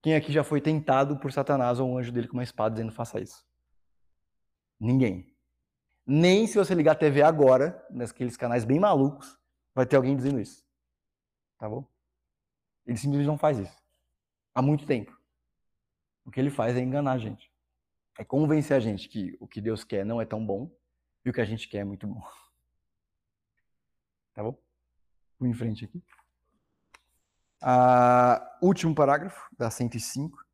Quem aqui já foi tentado por Satanás ou um anjo dele com uma espada dizendo faça isso? Ninguém. Nem se você ligar a TV agora, naqueles canais bem malucos, vai ter alguém dizendo isso. Tá bom? Ele simplesmente não faz isso. Há muito tempo. O que ele faz é enganar a gente. É convencer a gente que o que Deus quer não é tão bom e o que a gente quer é muito bom. Tá bom? Vou em frente aqui. Uh, último parágrafo, da 105.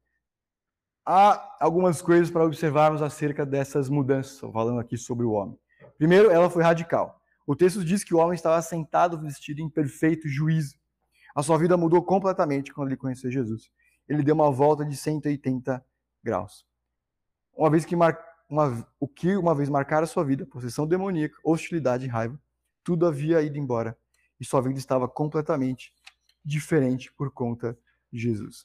Há algumas coisas para observarmos acerca dessas mudanças, falando aqui sobre o homem. Primeiro, ela foi radical. O texto diz que o homem estava sentado vestido em perfeito juízo. A sua vida mudou completamente quando ele conheceu Jesus. Ele deu uma volta de 180 graus. Uma vez que mar... uma... o que uma vez marcara sua vida, possessão demoníaca, hostilidade e raiva, tudo havia ido embora e sua vida estava completamente diferente por conta de Jesus.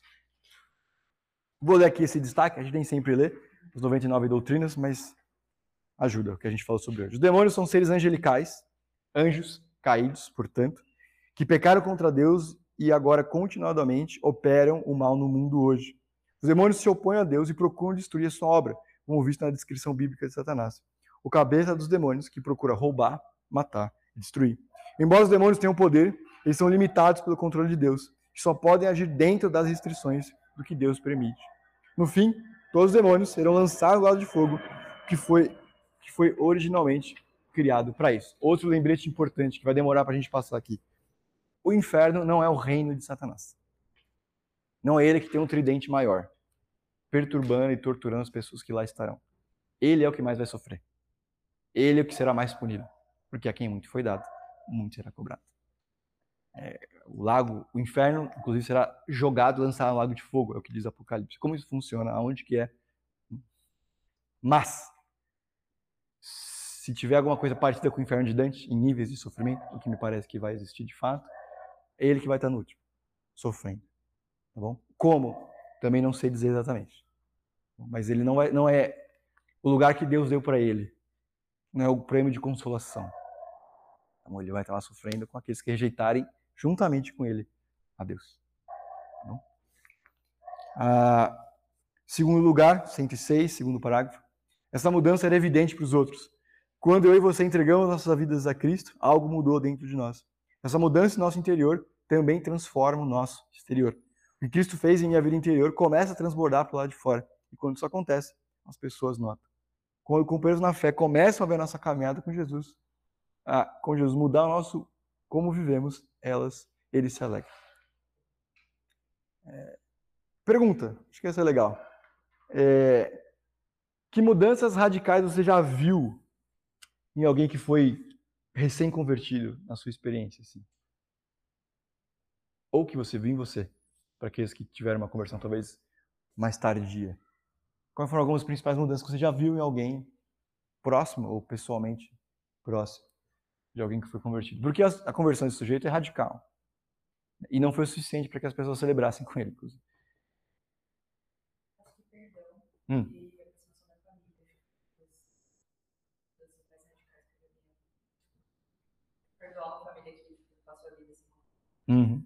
Vou ler aqui esse destaque, a gente nem sempre lê, as 99 doutrinas, mas ajuda o que a gente falou sobre hoje. Os demônios são seres angelicais, anjos caídos, portanto, que pecaram contra Deus e agora continuadamente operam o mal no mundo hoje. Os demônios se opõem a Deus e procuram destruir a sua obra, como visto na descrição bíblica de Satanás. O cabeça dos demônios que procura roubar, matar e destruir. Embora os demônios tenham poder, eles são limitados pelo controle de Deus, que só podem agir dentro das restrições do que Deus permite. No fim, todos os demônios serão lançados do lado de fogo, que foi, que foi originalmente criado para isso. Outro lembrete importante que vai demorar para a gente passar aqui. O inferno não é o reino de Satanás. Não é ele que tem um tridente maior, perturbando e torturando as pessoas que lá estarão. Ele é o que mais vai sofrer. Ele é o que será mais punido. Porque a quem muito foi dado, muito será cobrado. É, o lago, o inferno, inclusive, será jogado, lançado no lago de fogo, é o que diz Apocalipse. Como isso funciona? Aonde que é? Mas, se tiver alguma coisa parecida com o inferno de Dante, em níveis de sofrimento, o que me parece que vai existir de fato, é ele que vai estar no último, sofrendo. Tá bom? Como? Também não sei dizer exatamente. Mas ele não, vai, não é o lugar que Deus deu para ele. Não é o prêmio de consolação. Então ele vai estar lá sofrendo com aqueles que rejeitarem juntamente com ele a Deus. Tá ah, segundo lugar, 106, segundo parágrafo. Essa mudança era evidente para os outros. Quando eu e você entregamos nossas vidas a Cristo, algo mudou dentro de nós. Essa mudança em nosso interior também transforma o nosso exterior. O que Cristo fez em minha vida interior começa a transbordar para o lado de fora. E quando isso acontece, as pessoas notam. Quando companheiros na fé começam a ver a nossa caminhada com Jesus, a, com Jesus mudar o nosso como vivemos, elas, eles se alegram. É, pergunta, acho que essa é legal. É, que mudanças radicais você já viu em alguém que foi recém-convertido na sua experiência? Assim? Ou que você viu em você, para aqueles que tiveram uma conversão talvez mais tardia? Quais foram algumas principais mudanças que você já viu em alguém próximo ou pessoalmente próximo de alguém que foi convertido? Porque a, conversão desse sujeito é radical. E não foi o suficiente para que as pessoas celebrassem com ele, inclusive. Acho que perdão. Hum. Uhum.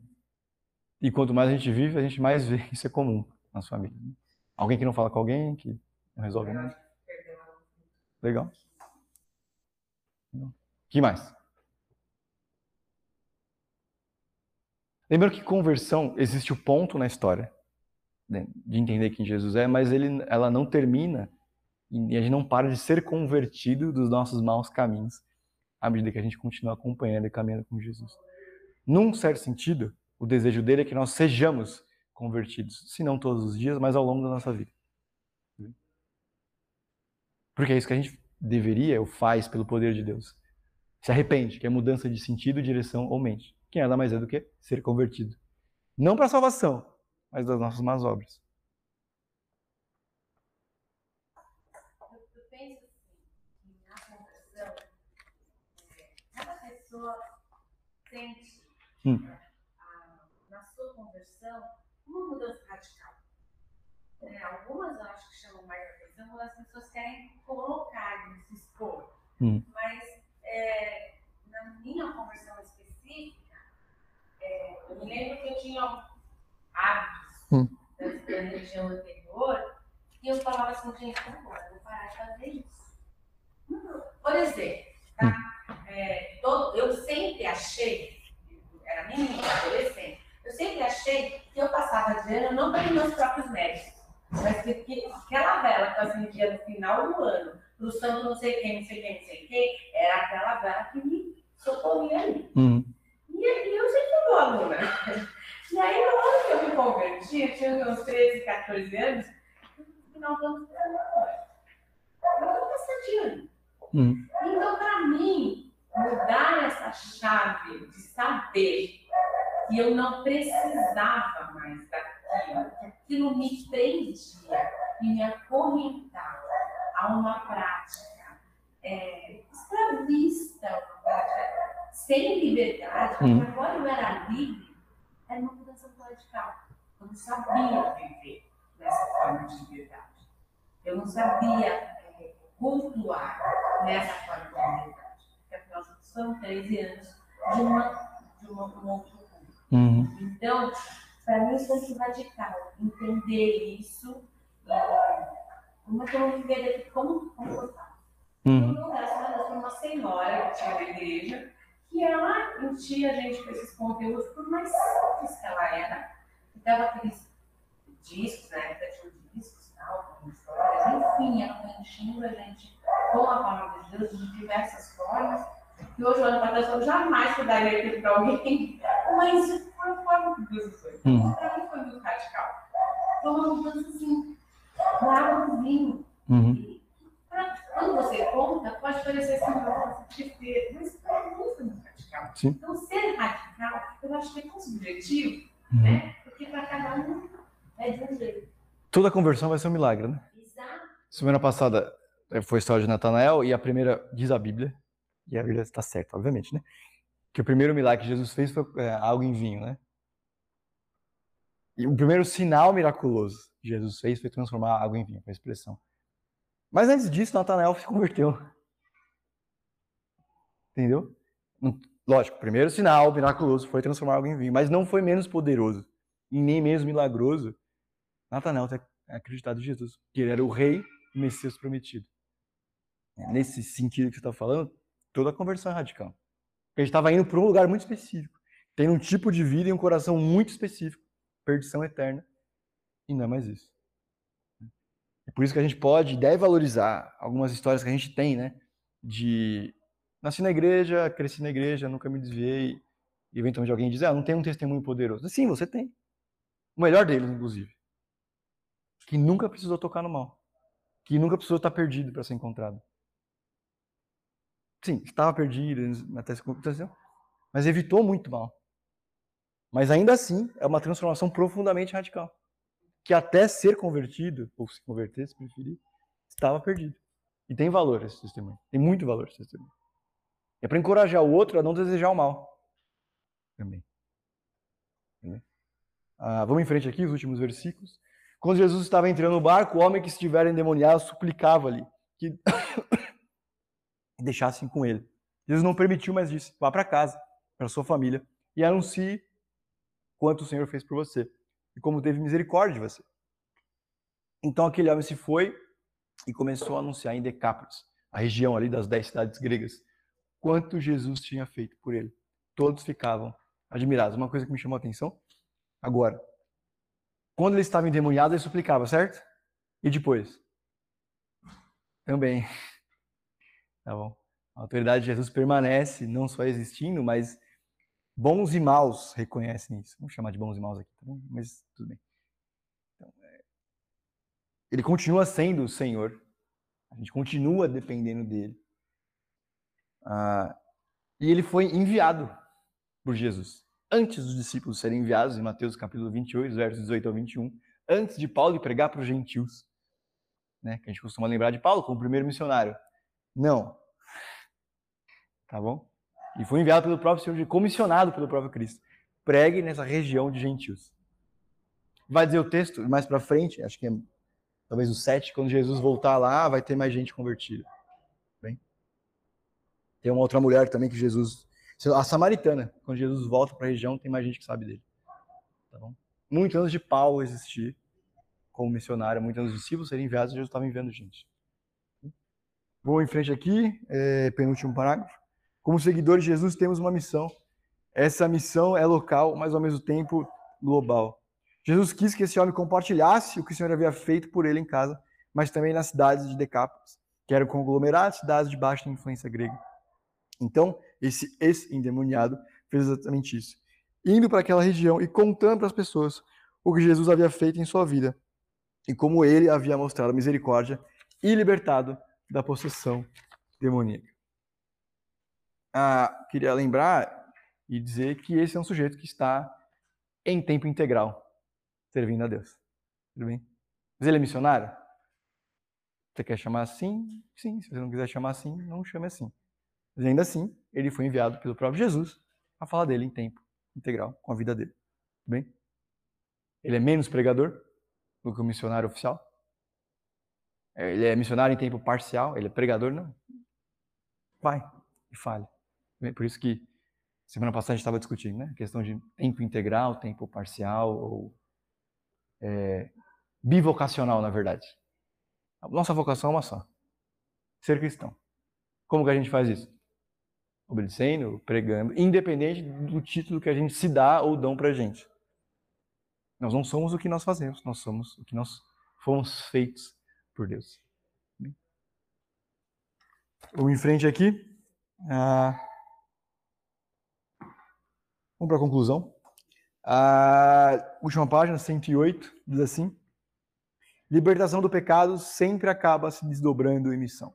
E quanto mais a gente vive, a gente mais vê que <laughs> isso é comum na família. Né? Alguém que não fala com alguém, que não resolve nada. Legal. que mais? Lembrando que conversão existe o ponto na história né, de entender quem Jesus é, mas ele, ela não termina e a gente não para de ser convertido dos nossos maus caminhos à medida que a gente continua acompanhando e caminhando com Jesus. Num certo sentido, o desejo dele é que nós sejamos convertidos, se não todos os dias, mas ao longo da nossa vida. Porque é isso que a gente deveria ou faz pelo poder de Deus. Se arrepende, que é mudança de sentido, direção ou mente. Que nada mais é do que ser convertido. Não para a salvação, mas das nossas más obras. Eu penso assim, na conversão, cada pessoa sente hum. a, na sua conversão uma mudança radical. É, algumas eu acho que chamam mais atenção quando as pessoas querem colocar, se expor. Hum. Mas é, na minha conversão específica, é, eu me lembro que eu tinha hábitos hum. da, da religião anterior e eu falava assim, gente, embora, vou parar de fazer isso. Por exemplo, tá? Hum. É, todo, eu sempre achei era menina, adolescente, eu sempre achei que eu passava de ano não pelos meus próprios méritos, mas que, que aquela vela que eu acendia no final do ano, pro santo não sei quem, não sei quem, não sei quem, era aquela vela que me socorria ali. Uhum. E, e eu sempre fui boa aluna. E aí, na hora que eu me converti, eu tinha uns 13, 14 anos, no final do ano, eu não passar de ano. Uhum. Então, para mim, mudar essa chave de saber que eu não precisava mais daquilo, que aquilo me prendia e me acorrentava a uma prática é, escravista, uma prática sem liberdade, porque Hum. agora eu era livre, era uma mudança radical. Eu não sabia viver nessa forma de liberdade. Eu não sabia é, cultuar nessa forma de verdade. Porque afinal são 13 anos de, uma, de uma, um outro público. Uhum. Então, para mim, isso é radical. Entender isso. como é que eu vou viver como comportar? Uhum. No caso, uma senhora que tinha da igreja, que ela enchia a gente com esses conteúdos, por mais simples que ela era. E dava aqueles discos, na época tinha discos, tal, com histórias, enfim, ela foi enchendo a gente com a palavra de Deus de diversas formas. E hoje, olhando para Deus, eu jamais daria aquilo para alguém, mas isso foi a forma que Deus foi. Uhum. Isso para mim foi muito radical. Foi uma mudança assim, na água do vinho. Uhum. Quando você conta, pode parecer assim, nossa, que mas para mim foi muito radical. Sim. Então, ser radical, eu acho que é tão subjetivo, uhum. né? Porque para cada um é de um jeito. Toda conversão vai ser um milagre, né? Exato. Semana passada eh, foi a história de Natanael e a primeira, diz a Bíblia, e a Bíblia está certa, obviamente, né? Que o primeiro milagre que Jesus fez foi é, água em vinho, né? E o primeiro sinal miraculoso que Jesus fez foi transformar água em vinho, com a expressão. Mas antes disso, Natanael se converteu. Entendeu? Lógico, o primeiro sinal miraculoso foi transformar água em vinho, mas não foi menos poderoso e nem menos milagroso Natanael ter acreditado em Jesus, que ele era o rei e Messias prometido. É, nesse sentido que você está falando, toda a conversão é radical. Porque a gente estava indo para um lugar muito específico, tem um tipo de vida e um coração muito específico, perdição eterna, e não é mais isso. É por isso que a gente pode e deve valorizar algumas histórias que a gente tem, né? De nasci na igreja, cresci na igreja, nunca me desviei, e eventualmente alguém diz, ah, não tem um testemunho poderoso. Sim, você tem. O melhor deles, inclusive. Que nunca precisou tocar no mal. Que nunca precisou estar perdido para ser encontrado. Sim, estava perdido, até se mas evitou muito mal. Mas ainda assim, é uma transformação profundamente radical que até ser convertido, ou se converter, se preferir, estava perdido. E tem valor esse testemunho. Tem muito valor esse testemunho. É para encorajar o outro a não desejar o mal. Também. Ah, vamos em frente aqui, os últimos versículos. Quando Jesus estava entrando no barco, o homem que estivera endemoniado suplicava ali <coughs> que deixassem com ele. Jesus não permitiu, mas disse: vá para casa, para sua família, e anuncie quanto o Senhor fez por você e como teve misericórdia de você. Então aquele homem se foi e começou a anunciar em Decápolis, a região ali das dez cidades gregas, quanto Jesus tinha feito por ele. Todos ficavam admirados. Uma coisa que me chamou a atenção, agora, quando ele estava endemoniado, ele suplicava, certo? E depois? Também. <laughs> Tá bom. A autoridade de Jesus permanece não só existindo, mas Bons e maus reconhecem isso. Vamos chamar de bons e maus aqui, tá bom? Mas tudo bem. Então, é... Ele continua sendo o Senhor. A gente continua dependendo dele. Ah, e ele foi enviado por Jesus. Antes dos discípulos serem enviados, em Mateus capítulo 28, versos 18 ao 21, antes de Paulo pregar para os gentios, né, que a gente costuma lembrar de Paulo como primeiro missionário. Não. Tá bom? E foi enviado pelo próprio Senhor, comissionado pelo próprio Cristo. Pregue nessa região de gentios. Vai dizer o texto mais para frente, acho que é talvez o 7, quando Jesus voltar lá, vai ter mais gente convertida. Bem? Tem uma outra mulher também que Jesus. A samaritana, quando Jesus volta para a região, tem mais gente que sabe dele. Tá bom? Muito antes de Paulo existir como missionário, muitos anos de discípulos serem enviados, Jesus estava enviando gente. Vou em frente aqui, é, penúltimo parágrafo. Como seguidores de Jesus, temos uma missão. Essa missão é local, mas ao mesmo tempo global. Jesus quis que esse homem compartilhasse o que o Senhor havia feito por ele em casa, mas também nas cidades de Decápolis, que eram conglomerados, cidades de baixa influência grega. Então, esse ex-endemoniado fez exatamente isso. Indo para aquela região e contando para as pessoas o que Jesus havia feito em sua vida e como ele havia mostrado misericórdia e libertado da possessão demoníaca ah, queria lembrar e dizer que esse é um sujeito que está em tempo integral, servindo a Deus. Tudo bem? Mas ele é missionário? Você quer chamar assim? Sim. Se você não quiser chamar assim, não chame assim. Mas ainda assim, ele foi enviado pelo próprio Jesus a falar dele em tempo integral, com a vida dele. Tudo bem? Ele é menos pregador do que o missionário oficial? Ele é missionário em tempo parcial, ele é pregador, não. Vai e fale. Por isso que semana passada a gente estava discutindo, né? A questão de tempo integral, tempo parcial ou é, bivocacional, na verdade. A nossa vocação é uma só: ser cristão. Como que a gente faz isso? Obedecendo, pregando, independente do título que a gente se dá ou dão pra gente. Nós não somos o que nós fazemos, nós somos o que nós fomos feitos por Deus. Vamos em frente aqui. Ah, vamos para a conclusão. A última página, 108, diz assim: Libertação do pecado sempre acaba se desdobrando em missão.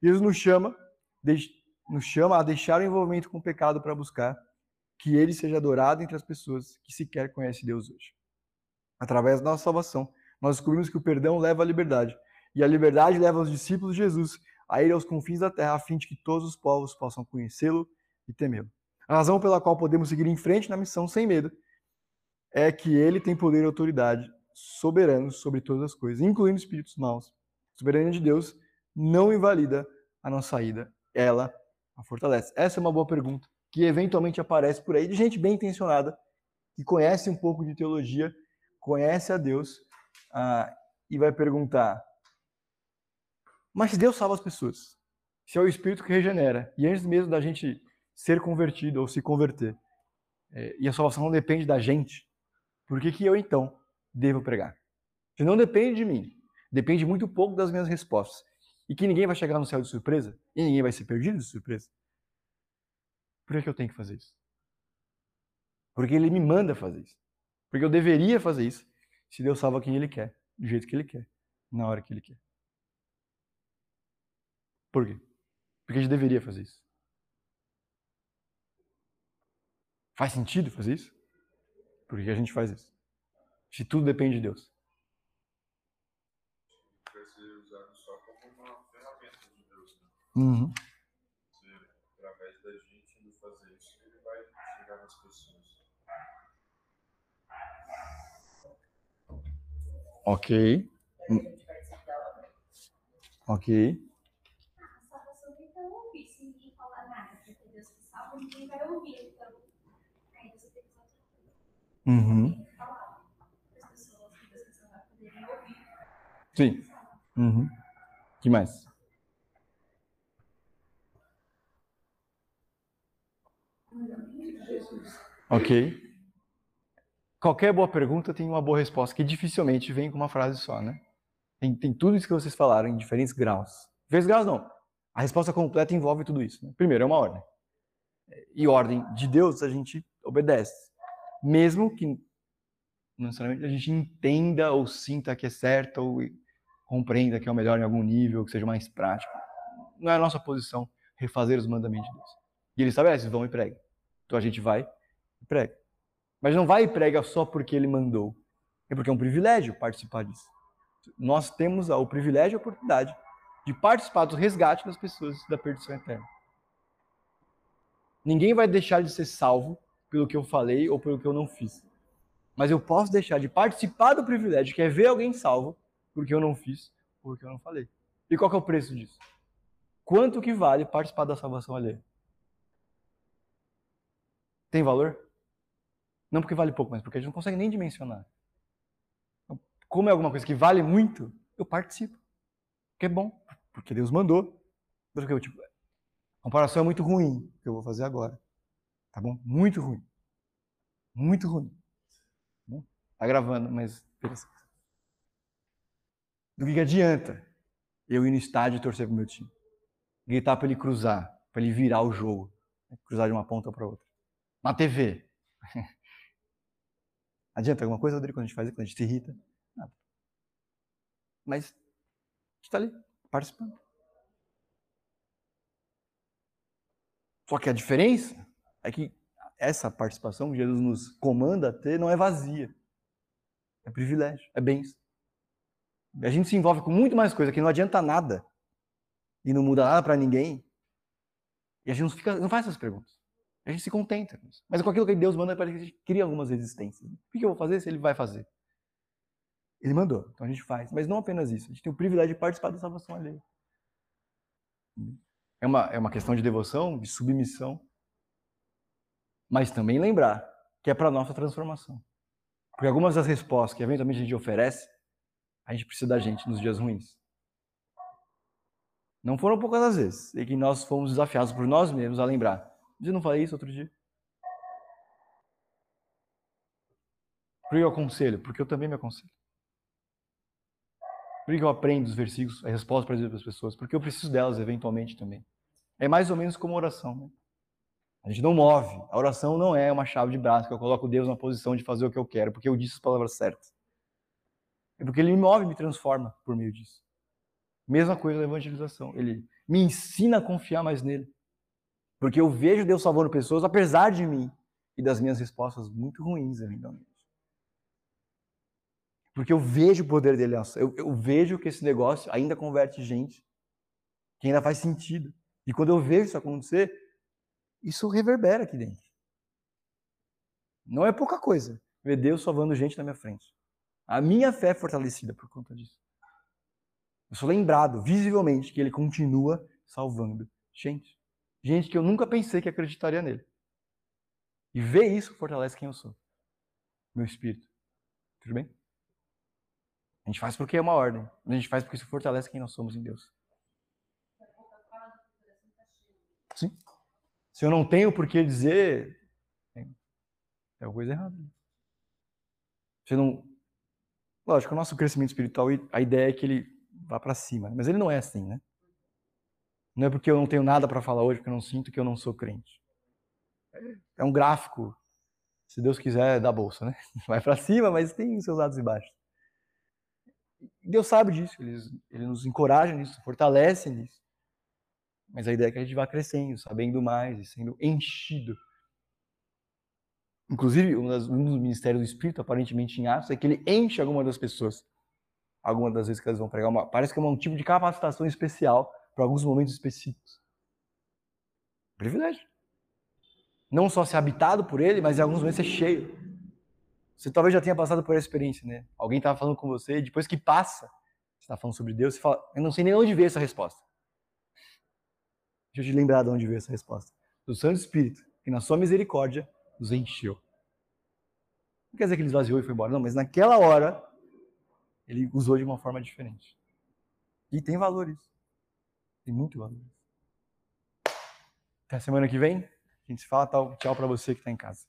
Jesus nos chama, nos chama a deixar o envolvimento com o pecado para buscar que ele seja adorado entre as pessoas que sequer conhecem Deus hoje. Através da nossa salvação, nós descobrimos que o perdão leva à liberdade, e a liberdade leva os discípulos de Jesus a ir aos confins da terra, a fim de que todos os povos possam conhecê-lo e temê-lo. A razão pela qual podemos seguir em frente na missão sem medo é que ele tem poder e autoridade soberanos sobre todas as coisas, incluindo espíritos maus. A soberania de Deus não invalida a nossa saída, ela a fortalece. Essa é uma boa pergunta que eventualmente aparece por aí de gente bem intencionada que conhece um pouco de teologia, conhece a Deus ah, e vai perguntar: mas se Deus salva as pessoas, se é o Espírito que regenera, e antes mesmo da gente ser convertido ou se converter, é, e a salvação não depende da gente, por que, que eu então devo pregar? Se não depende de mim, depende muito pouco das minhas respostas, e que ninguém vai chegar no céu de surpresa, e ninguém vai ser perdido de surpresa, por que, eu tenho que fazer isso? Porque ele me manda fazer isso. Porque eu deveria fazer isso se Deus salva quem ele quer, do jeito que ele quer, na hora que ele quer. Por quê? Porque a gente deveria fazer isso. Faz sentido fazer isso? Por que a gente faz isso? Se tudo depende de Deus. Vai ser usado só como uma ferramenta de Deus. Né? Uhum. Se, através da gente indo fazer isso, ele vai chegar nas pessoas. Ok. Ok. ninguém vai ouvir. Então, aí você tem que fazer Uhum. falar para as pessoas que as pessoas não poderiam ouvir. Sim. Uhum. que mais? Ok. Qualquer boa pergunta tem uma boa resposta, que dificilmente vem com uma frase só, né? Tem, tem tudo isso que vocês falaram em diferentes graus. Diferentes graus não. A resposta completa envolve tudo isso. Né? Primeiro, é uma ordem e ordem de Deus, a gente obedece. Mesmo que não necessariamente a gente entenda ou sinta que é certo ou compreenda que é o melhor em algum nível, que seja mais prático. Não é a nossa posição refazer os mandamentos de Deus. E ele estabelece, vão e prega. Então a gente vai prega. Mas não vai e prega só porque ele mandou. É porque é um privilégio participar disso. Nós temos o privilégio e a oportunidade de participar do resgate das pessoas da perdição eterna. Ninguém vai deixar de ser salvo pelo que eu falei ou pelo que eu não fiz. Mas eu posso deixar de participar do privilégio, que é ver alguém salvo, porque eu não fiz porque eu não falei. E qual é o preço disso? Quanto que vale participar da salvação alheia? Tem valor? Não porque vale pouco, mas porque a gente não consegue nem dimensionar. Então, como é alguma coisa que vale muito, eu participo. Porque é bom, porque Deus mandou. Porque eu, tipo, comparação é muito ruim que eu vou fazer agora. Tá bom? Muito ruim. Muito ruim. Tá, tá gravando, mas. Do que, que adianta eu ir no estádio e torcer pro meu time? Gritar para ele cruzar, para ele virar o jogo. Né? Cruzar de uma ponta para outra. Na TV. <laughs> Adianta alguma coisa, Rodrigo, quando a gente faz quando a gente se irrita? Nada. Mas está ali, participando. Só que a diferença é que essa participação que Jesus nos comanda a ter não é vazia. É privilégio, é bênção. A gente se envolve com muito mais coisa que não adianta nada e não muda nada para ninguém. E a gente não, fica, não faz essas perguntas. A gente se contenta. Mas com aquilo que Deus manda, parece que a gente cria algumas resistências. O que eu vou fazer se ele vai fazer? Ele mandou, então a gente faz. Mas não apenas isso, a gente tem o privilégio de participar da salvação alheia. É uma, é uma questão de devoção, de submissão, mas também lembrar que é para nossa transformação. Porque algumas das respostas que eventualmente a gente oferece, a gente precisa da gente nos dias ruins. Não foram poucas as vezes em que nós fomos desafiados por nós mesmos a lembrar. Eu não falei isso outro dia? Por que eu aconselho? Porque eu também me aconselho. Por que eu aprendo os versículos, a resposta para dizer para as pessoas? Porque eu preciso delas eventualmente também. É mais ou menos como oração. Né? A gente não move. A oração não é uma chave de braço que eu coloco Deus na posição de fazer o que eu quero, porque eu disse as palavras certas. É porque Ele me move me transforma por meio disso. Mesma coisa na evangelização. Ele me ensina a confiar mais nele. Porque eu vejo Deus salvando pessoas apesar de mim e das minhas respostas muito ruins eventualmente. Porque eu vejo o poder dele. Eu, eu vejo que esse negócio ainda converte gente, que ainda faz sentido. E quando eu vejo isso acontecer, isso reverbera aqui dentro. Não é pouca coisa ver Deus salvando gente na minha frente. A minha fé é fortalecida por conta disso. Eu sou lembrado visivelmente que ele continua salvando gente. Gente que eu nunca pensei que acreditaria nele. E ver isso fortalece quem eu sou. Meu espírito. Tudo bem? A gente faz porque é uma ordem. A gente faz porque isso fortalece quem nós somos em Deus. Sim. Se eu não tenho por que dizer, é alguma coisa errada. Você não. Lógico, o nosso crescimento espiritual, a ideia é que ele vá para cima. Mas ele não é assim, né? Não é porque eu não tenho nada para falar hoje, porque eu não sinto que eu não sou crente. É um gráfico, se Deus quiser, da bolsa, né? <laughs> Vai para cima, mas tem seus lados e baixos. Deus sabe disso, ele, ele nos encoraja nisso, fortalece nisso. Mas a ideia é que a gente vá crescendo, sabendo mais e sendo enchido. Inclusive, um, das, um dos ministérios do Espírito, aparentemente em Atos, é que ele enche alguma das pessoas. Algumas das vezes que elas vão pregar, uma, parece que é um tipo de capacitação especial para alguns momentos específicos. Privilégio. Não só ser habitado por ele, mas em alguns momentos ser cheio. Você talvez já tenha passado por essa experiência, né? Alguém estava falando com você, e depois que passa, você está falando sobre Deus, você fala, eu não sei nem onde ver essa resposta. Deixa eu te lembrar de onde veio essa resposta. Do Santo Espírito, que na sua misericórdia nos encheu. Não quer dizer que ele esvaziou e foi embora, não, mas naquela hora ele usou de uma forma diferente. E tem valor isso. Tem muito valor. Até semana que vem. A gente se fala. Tchau para você que está em casa.